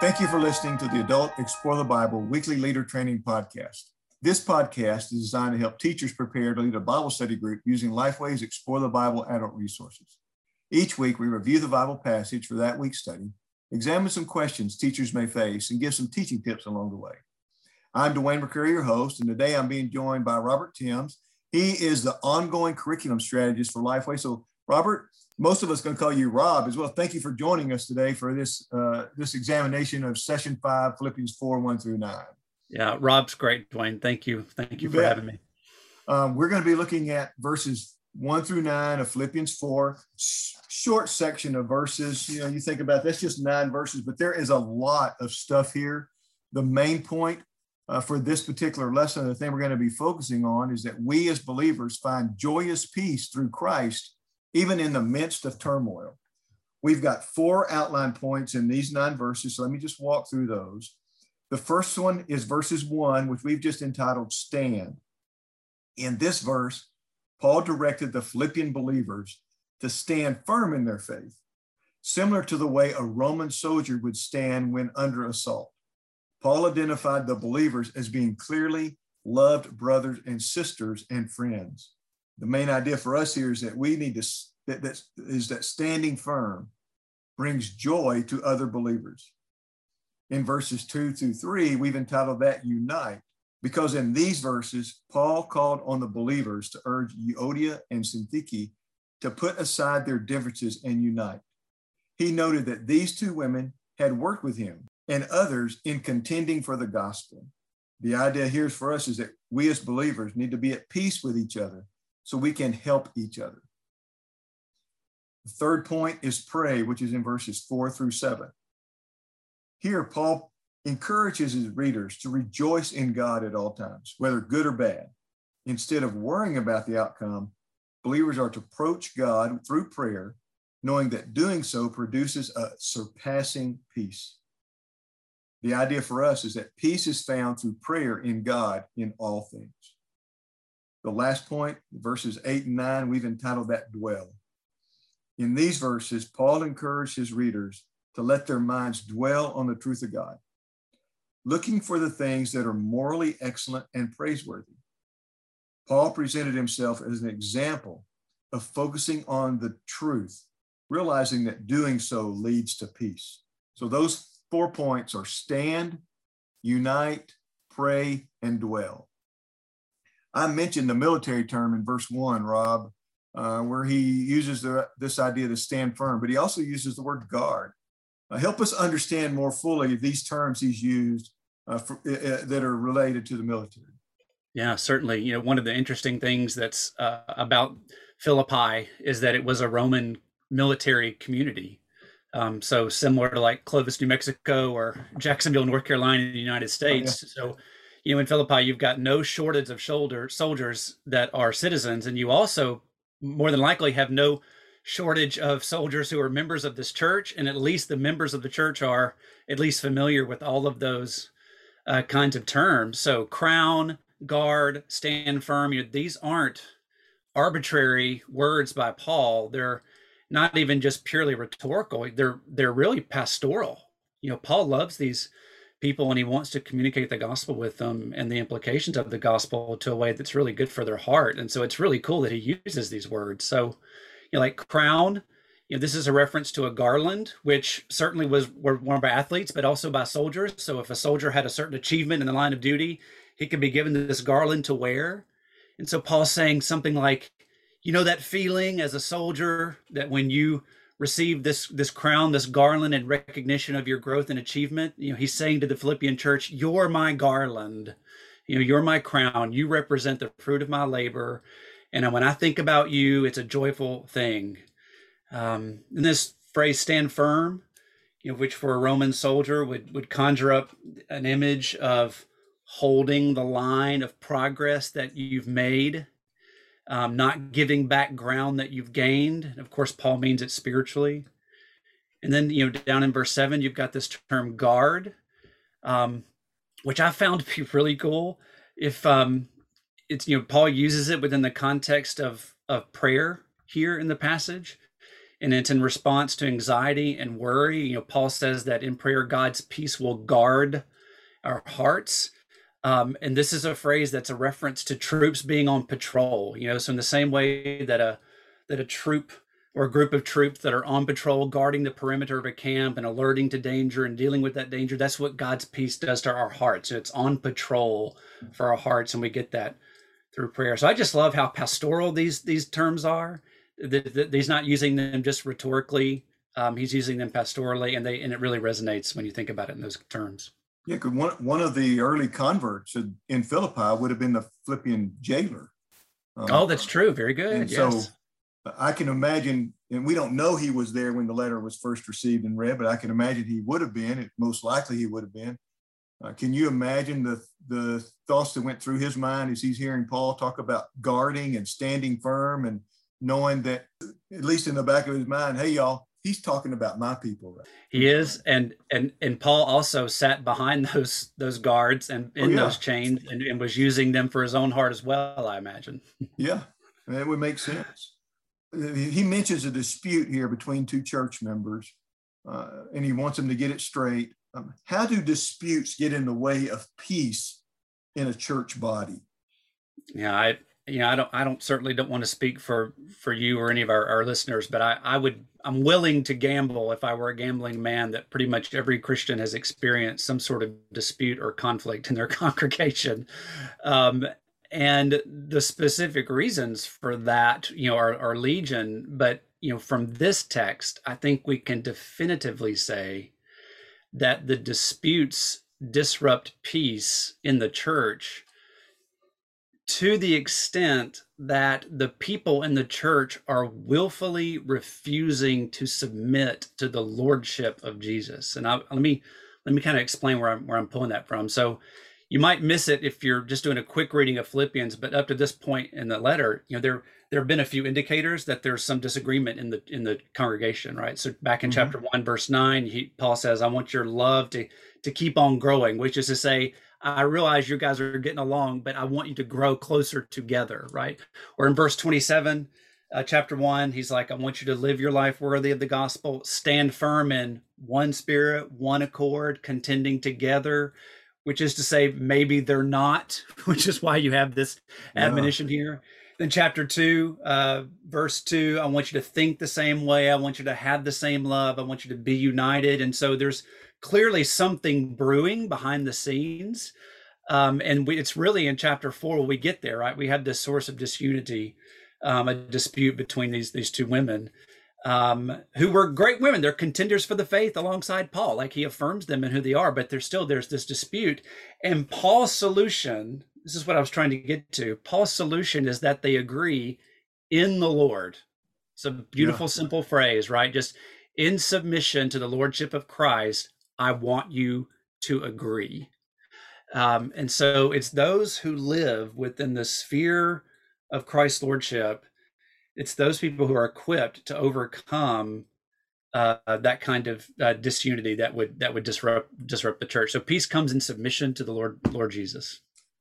Thank you for listening to the Adult Explore the Bible Weekly Leader Training Podcast. This podcast is designed to help teachers prepare to lead a Bible study group using Lifeway's Explore the Bible adult resources. Each week, we review the Bible passage for that week's study, examine some questions teachers may face, and give some teaching tips along the way. I'm Dwayne McCrary, your host, and today I'm being joined by Robert Timms. He is the ongoing curriculum strategist for Lifeway. So, Robert, most of us going to call you Rob as well. Thank you for joining us today for this uh, this examination of session five, Philippians four, one through nine. Yeah, Rob's great, Dwayne. Thank you. Thank you, you for bet. having me. Um, we're going to be looking at verses one through nine of Philippians four, short section of verses. You know, you think about that's just nine verses, but there is a lot of stuff here. The main point uh, for this particular lesson, the thing we're going to be focusing on is that we as believers find joyous peace through Christ even in the midst of turmoil. We've got four outline points in these nine verses. So let me just walk through those. The first one is verses one, which we've just entitled Stand. In this verse, Paul directed the Philippian believers to stand firm in their faith, similar to the way a Roman soldier would stand when under assault. Paul identified the believers as being clearly loved brothers and sisters and friends the main idea for us here is that we need to that, that is that standing firm brings joy to other believers. In verses two through three, we've entitled that unite because in these verses, Paul called on the believers to urge Euodia and Syntyche to put aside their differences and unite. He noted that these two women had worked with him and others in contending for the gospel. The idea here for us is that we as believers need to be at peace with each other so we can help each other. The third point is pray, which is in verses four through seven. Here, Paul encourages his readers to rejoice in God at all times, whether good or bad. Instead of worrying about the outcome, believers are to approach God through prayer, knowing that doing so produces a surpassing peace. The idea for us is that peace is found through prayer in God in all things. The last point, verses eight and nine, we've entitled that dwell. In these verses, Paul encouraged his readers to let their minds dwell on the truth of God, looking for the things that are morally excellent and praiseworthy. Paul presented himself as an example of focusing on the truth, realizing that doing so leads to peace. So those four points are stand, unite, pray, and dwell. I mentioned the military term in verse one, Rob, uh, where he uses the, this idea to stand firm, but he also uses the word guard. Uh, help us understand more fully these terms he's used uh, for, uh, uh, that are related to the military. Yeah, certainly. You know, one of the interesting things that's uh, about Philippi is that it was a Roman military community. Um, so similar to like Clovis, New Mexico, or Jacksonville, North Carolina, in the United States. Oh, yeah. So you know, in Philippi, you've got no shortage of shoulder soldiers that are citizens, and you also more than likely have no shortage of soldiers who are members of this church, and at least the members of the church are at least familiar with all of those uh, kinds of terms. So, crown, guard, stand firm. You know, these aren't arbitrary words by Paul. They're not even just purely rhetorical. They're they're really pastoral. You know, Paul loves these people and he wants to communicate the gospel with them and the implications of the gospel to a way that's really good for their heart. And so it's really cool that he uses these words. So, you know, like crown, you know, this is a reference to a garland, which certainly was were worn by athletes, but also by soldiers. So if a soldier had a certain achievement in the line of duty, he could be given this garland to wear. And so Paul's saying something like, you know, that feeling as a soldier that when you receive this this crown, this garland in recognition of your growth and achievement. You know, he's saying to the Philippian church, "You're my garland. You know, you're my crown. You represent the fruit of my labor." And when I think about you, it's a joyful thing. Um, and this phrase "stand firm," you know, which for a Roman soldier would would conjure up an image of holding the line of progress that you've made um, not giving back ground that you've gained. And of course, Paul means it spiritually. And then, you know, down in verse seven, you've got this term guard, um, which I found to be really cool. If um, it's, you know, Paul uses it within the context of, of prayer here in the passage. and it's in response to anxiety and worry. You know, Paul says that in prayer, God's peace will guard our hearts. Um, and this is a phrase that's a reference to troops being on patrol. You know, so in the same way that a that a troop or a group of troops that are on patrol, guarding the perimeter of a camp and alerting to danger and dealing with that danger, that's what God's peace does to our hearts. It's on patrol for our hearts, and we get that through prayer. So I just love how pastoral these these terms are. He's not using them just rhetorically. Um, he's using them pastorally, and they and it really resonates when you think about it in those terms. Yeah, because one one of the early converts in Philippi would have been the Philippian jailer. Um, oh, that's true. Very good. Yes. So I can imagine, and we don't know he was there when the letter was first received and read, but I can imagine he would have been. It, most likely he would have been. Uh, can you imagine the the thoughts that went through his mind as he's hearing Paul talk about guarding and standing firm and knowing that, at least in the back of his mind, hey y'all, he's talking about my people. Right? He is, and and and Paul also sat behind those those guards and in oh, yeah. those chains and, and, was using them for his own heart as well. I imagine. yeah, that would make sense. He mentions a dispute here between two church members, uh, and he wants them to get it straight. Um, how do disputes get in the way of peace in a church body? Yeah, I you know, I don't, I don't certainly don't want to speak for for you or any of our, our listeners, but I, I would, I'm willing to gamble if I were a gambling man that pretty much every Christian has experienced some sort of dispute or conflict in their congregation, um, and the specific reasons for that, you know, are, are legion. But you know, from this text, I think we can definitively say that the disputes disrupt peace in the church to the extent that the people in the church are willfully refusing to submit to the lordship of Jesus. And I, let me let me kind of explain where I'm where I'm pulling that from. So you might miss it if you're just doing a quick reading of Philippians, but up to this point in the letter, you know, there there have been a few indicators that there's some disagreement in the in the congregation, right? So back in mm-hmm. chapter one, verse nine, he, Paul says, "I want your love to to keep on growing," which is to say, I realize you guys are getting along, but I want you to grow closer together, right? Or in verse 27, uh, chapter one, he's like, I want you to live your life worthy of the gospel, stand firm in one spirit, one accord, contending together, which is to say, maybe they're not, which is why you have this admonition here. Then, chapter two, uh, verse two, I want you to think the same way. I want you to have the same love. I want you to be united. And so there's clearly something brewing behind the scenes. Um, and we, it's really in chapter four when we get there, right? We have this source of disunity, um, a dispute between these these two women, um, who were great women. They're contenders for the faith alongside Paul. Like he affirms them and who they are, but there's still there's this dispute. And Paul's solution, this is what I was trying to get to. Paul's solution is that they agree in the Lord. It's a beautiful, yeah. simple phrase, right? Just in submission to the lordship of Christ, I want you to agree. Um, and so it's those who live within the sphere of Christ's lordship. It's those people who are equipped to overcome uh, that kind of uh, disunity that would that would disrupt disrupt the church. So peace comes in submission to the Lord Lord Jesus.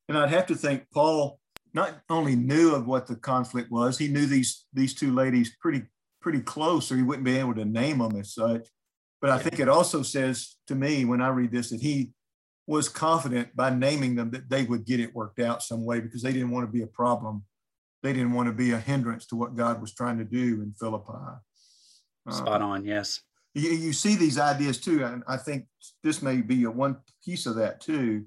And I'd have to think Paul not only knew of what the conflict was, he knew these these two ladies pretty pretty close, or he wouldn't be able to name them as such. But I think it also says to me when I read this that he was confident by naming them that they would get it worked out some way because they didn't want to be a problem. They didn't want to be a hindrance to what God was trying to do in Philippi. Spot uh, on, yes. You, you see these ideas too, and I think this may be a one piece of that too,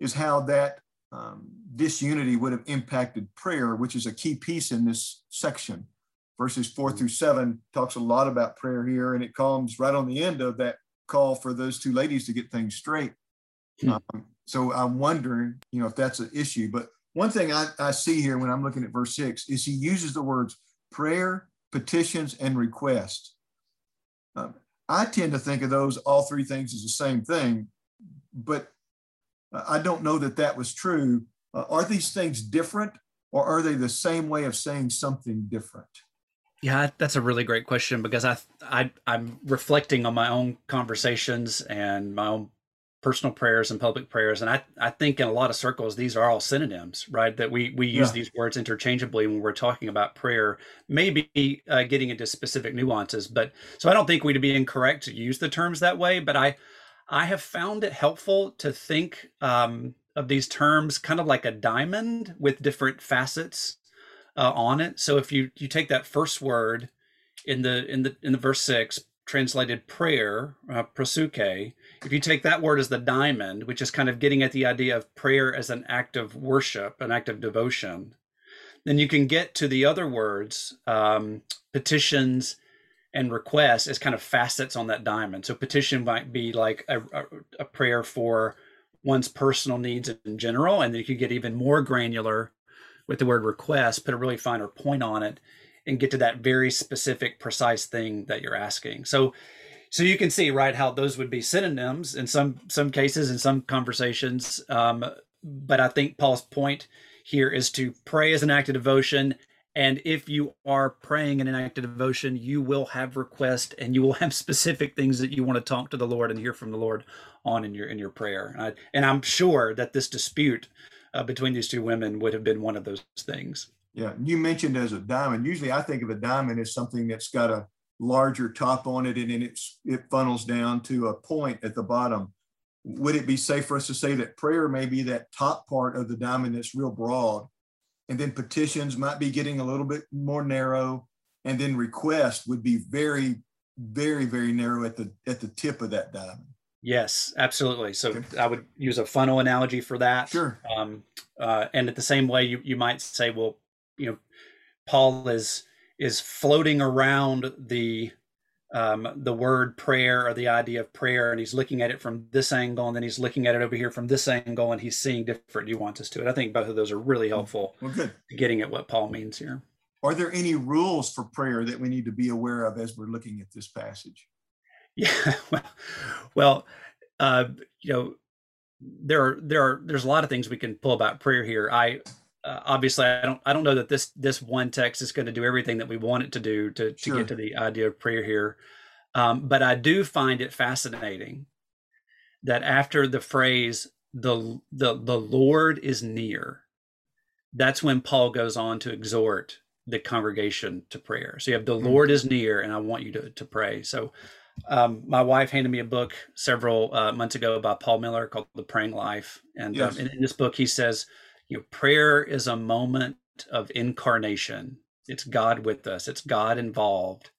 is how that um, disunity would have impacted prayer, which is a key piece in this section verses four through seven talks a lot about prayer here, and it comes right on the end of that call for those two ladies to get things straight. Hmm. Um, so I'm wondering, you know, if that's an issue. But one thing I, I see here when I'm looking at verse six is he uses the words prayer, petitions, and request. Um, I tend to think of those all three things as the same thing, but I don't know that that was true. Uh, are these things different, or are they the same way of saying something different? Yeah, that's a really great question because I, I I'm reflecting on my own conversations and my own personal prayers and public prayers. And i i think in a lot of circles these are all synonyms right? That we we use yeah. these words interchangeably when we're talking about prayer maybe uh, getting into specific nuances. But so i don't think we'd be incorrect to use the terms that way but i i have found it helpful to think um, of these terms kind of like a diamond with different facets uh, on it so if you you take that first word in the in the in the verse six translated prayer, uh, proseuche, if you take that word as the diamond, which is kind of getting at the idea of prayer as an act of worship, an act of devotion, then you can get to the other words, um, petitions and requests, as kind of facets on that diamond. So petition might be like a, a, a prayer for one's personal needs in general, and then you could get even more granular with the word request, put a really finer point on it and get to that very specific precise thing that you're asking. So so you can see right how those would be synonyms in some some cases in some conversations. Um, but i think paul's point here is to pray as an act of devotion. And if you are praying in an act of devotion you will have requests and you will have specific things that you want to talk to the lord and hear from the lord on in your in your prayer. And, I, and i'm sure that this dispute uh, between these two women would have been one of those things yeah, you mentioned as a diamond. Usually, I think of a diamond as something that's got a larger top on it, and then it's it funnels down to a point at the bottom. Would it be safe for us to say that prayer may be that top part of the diamond that's real broad, and then petitions might be getting a little bit more narrow, and then request would be very, very, very narrow at the at the tip of that diamond. Yes, absolutely. So okay. I would use a funnel analogy for that. Sure. Um, uh, and at the same way, you, you might say, well, you know paul is is floating around the um, the word prayer or the idea of prayer and he's looking at it from this angle and then he's looking at it over here from this angle and he's seeing different nuances to it i think both of those are really helpful well, good. getting at what paul means here are there any rules for prayer that we need to be aware of as we're looking at this passage yeah well, well uh, you know there are there are there's a lot of things we can pull about prayer here i uh, obviously I don't I don't know that this this one text is going to do everything that we want it to do to sure. to get to the idea of prayer here. Um, but I do find it fascinating that after the phrase the the the Lord is near, that's when Paul goes on to exhort the congregation to prayer. So you have the mm-hmm. Lord is near, and I want you to to pray. So um, my wife handed me a book several uh, months ago by Paul Miller called The Praying Life, and um, yes. um, in, in this book he says you know, prayer is a moment of incarnation. It's God with us. It's God involved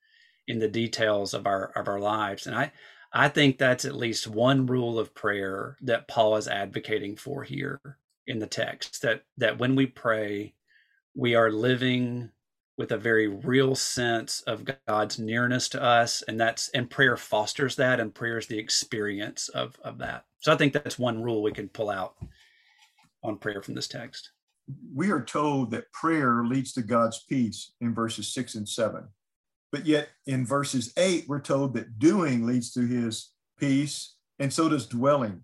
in the details of our of our lives. And I I think that's at least one rule of prayer that Paul is advocating for here in the text that that when we pray, we are living with a very real sense of God's nearness to us and that's and prayer fosters that and prayer is the experience of of that. So I think that's one rule we can pull out on prayer from this text? We are told that prayer leads to God's peace in verses six and seven. But yet in verses eight, we're told that doing leads to his peace, and so does dwelling.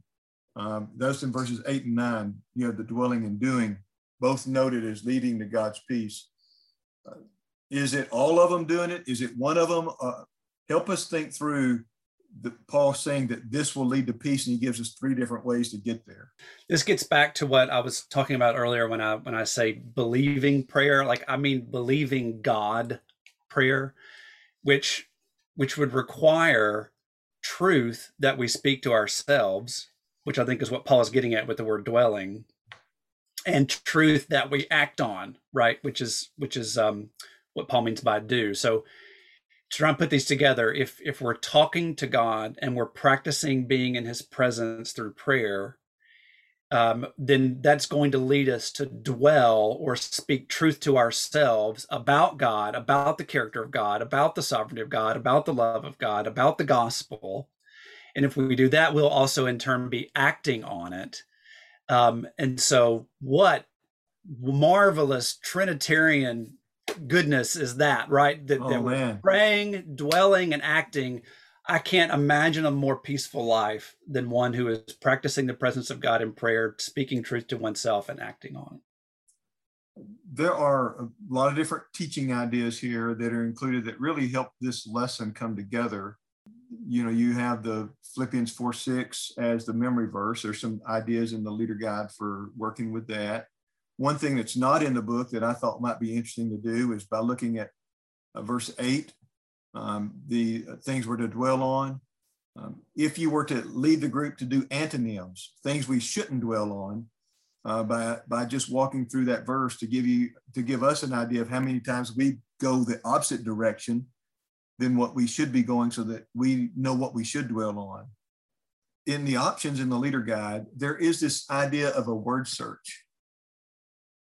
Um, those in verses eight and nine, you know, the dwelling and doing, both noted as leading to God's peace. Is it all of them doing it? Is it one of them? Uh, help us think through the, Paul saying that this will lead to peace, and he gives us three different ways to get there. This gets back to what I was talking about earlier when I when I say believing prayer, like I mean believing God prayer, which which would require truth that we speak to ourselves, which I think is what Paul is getting at with the word dwelling, and truth that we act on, right? Which is which is um, what Paul means by do. So to try and put these together, if if we're talking to God and we're practicing being in His presence through prayer, um, then that's going to lead us to dwell or speak truth to ourselves about God, about the character of God, about the sovereignty of God, about the love of God, about the gospel. And if we do that, we'll also in turn be acting on it. Um, and so, what marvelous Trinitarian goodness is that, right? That, oh, that we're praying, dwelling, and acting. I can't imagine a more peaceful life than one who is practicing the presence of God in prayer, speaking truth to oneself, and acting on it. There are a lot of different teaching ideas here that are included that really help this lesson come together. You know, you have the Philippians 4 6 as the memory verse. There's some ideas in the leader guide for working with that. One thing that's not in the book that I thought might be interesting to do is by looking at uh, verse 8, um, the things we're to dwell on. Um, if you were to lead the group to do antonyms, things we shouldn't dwell on, uh, by by just walking through that verse to give you to give us an idea of how many times we go the opposite direction than what we should be going, so that we know what we should dwell on. In the options in the leader guide, there is this idea of a word search.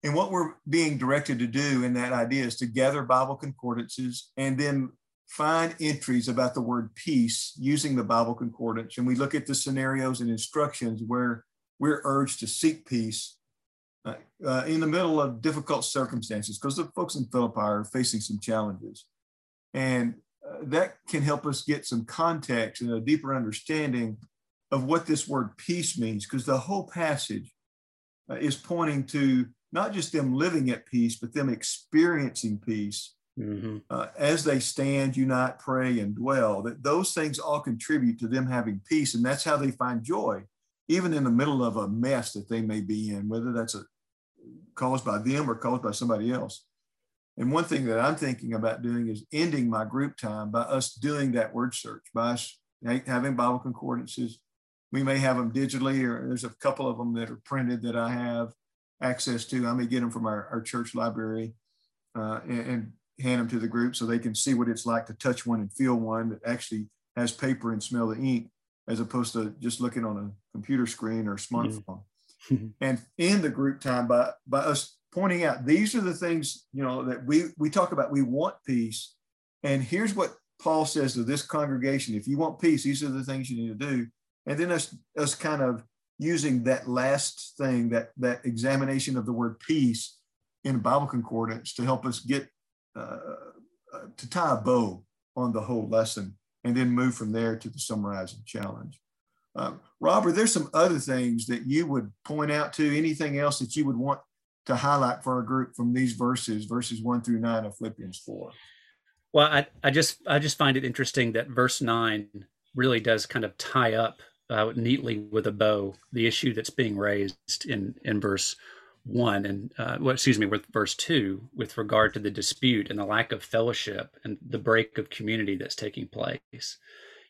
And what we're being directed to do in that idea is to gather Bible concordances and then find entries about the word peace using the Bible concordance. And we look at the scenarios and instructions where we're urged to seek peace uh, uh, in the middle of difficult circumstances because the folks in Philippi are facing some challenges. And that can help us get some context and a deeper understanding of what this word peace means because the whole passage uh, is pointing to not just them living at peace, but them experiencing peace mm-hmm. uh, as they stand, unite, pray, and dwell, that those things all contribute to them having peace. And that's how they find joy, even in the middle of a mess that they may be in, whether that's a, caused by them or caused by somebody else. And one thing that I'm thinking about doing is ending my group time by us doing that word search, by us having Bible concordances. We may have them digitally, or there's a couple of them that are printed that I have access to. I may get them from our, our church library uh, and, and, hand them to the group so they can see what it's like to touch one and feel one that actually has paper and smell the ink as opposed to just looking on a computer screen or smartphone. Mm-hmm. and in the group time by by us pointing out these are the things you know that we we talk about we want peace and here's what paul says to this congregation if you want peace these are the things you need to do and then us us kind of using that last thing, that, that examination of the word peace in Bible concordance to help us get uh, uh, to tie a bow on the whole lesson and then move from there to the summarizing challenge. Um, Robert, there's some other things that you would point out to, anything else that you would want to highlight for our group from these verses, verses one through nine of Philippians 4? Well, I, I just I just find it interesting that verse nine really does kind of tie up uh, neatly with a bow the issue that's being raised in in verse one and uh, well, excuse me with verse two with regard to the dispute and the lack of fellowship and the break of community that's taking place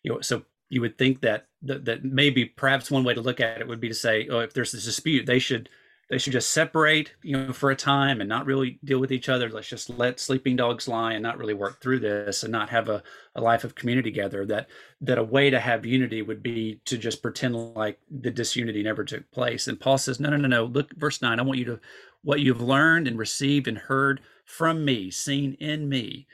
you know so you would think that that, that maybe perhaps one way to look at it would be to say oh if there's this dispute they should they should just separate you know for a time and not really deal with each other. Let's just let sleeping dogs lie and not really work through this and not have a, a life of community together. That that a way to have unity would be to just pretend like the disunity never took place. And paul says no no no no. Look verse 9 i want you to what you've learned and received and heard from me seen in me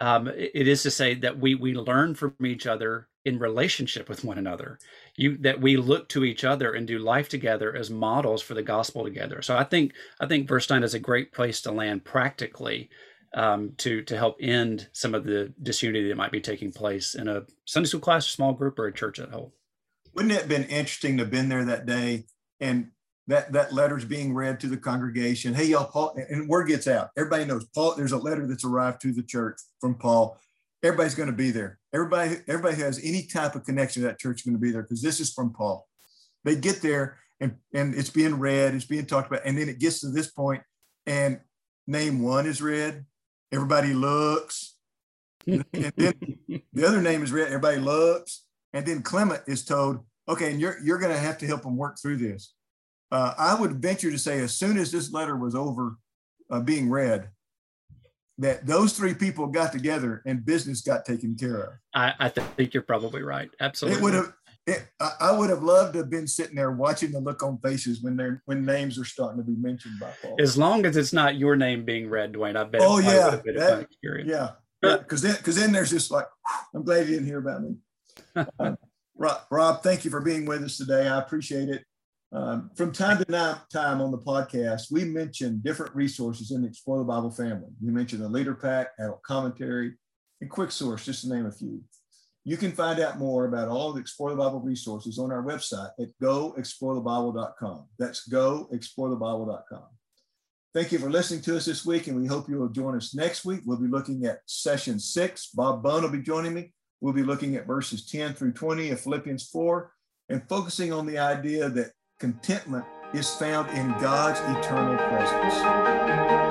um, it is to say that we we learn from each other in relationship with one another. You that we look to each other and do life together as models for the gospel together. So i think i think verse 9 is a great place to land practically um, to to help end some of the disunity that might be taking place in a sunday school class small group or a church at whole. Wouldn't it have been interesting to have been there that day? And that that letter's being read to the congregation hey y'all paul and word gets out everybody knows paul there's a letter that's arrived to the church from paul everybody's going to be there. Everybody, everybody has any type of connection to that church is going to be there because this is from Paul. They get there and, and it's being read, it's being talked about, and then it gets to this point, and name one is read. Everybody looks. and then the other name is read, everybody looks. And then Clement is told, okay, and you're you're going to have to help them work through this. Uh, I would venture to say, as soon as this letter was over uh, being read, that those three people got together and business got taken care of. I, I think you're probably right. Absolutely. It would have. It, I would have loved to have been sitting there watching the look on faces when they're when names are starting to be mentioned by Paul. As long as it's not your name being read, Dwayne, I bet. Oh yeah, that, yeah, yeah. Because then, because then there's just like, I'm glad you didn't hear about me. uh, Rob, Rob, thank you for being with us today. I appreciate it. Um, from time to time on the podcast, we mention different resources in the Explore the Bible family. We mentioned the Leader Pack, adult commentary, and Quick Source, just to name a few. You can find out more about all the Explore the Bible resources on our website at goexplorethebible.com. That's goexplorethebible.com. Thank you for listening to us this week, and we hope you will join us next week. We'll be looking at session six. Bob Bone will be joining me. we'll be looking at verses 10 through 20 of Philippians 4 and focusing on the idea that contentment is found in God's eternal presence.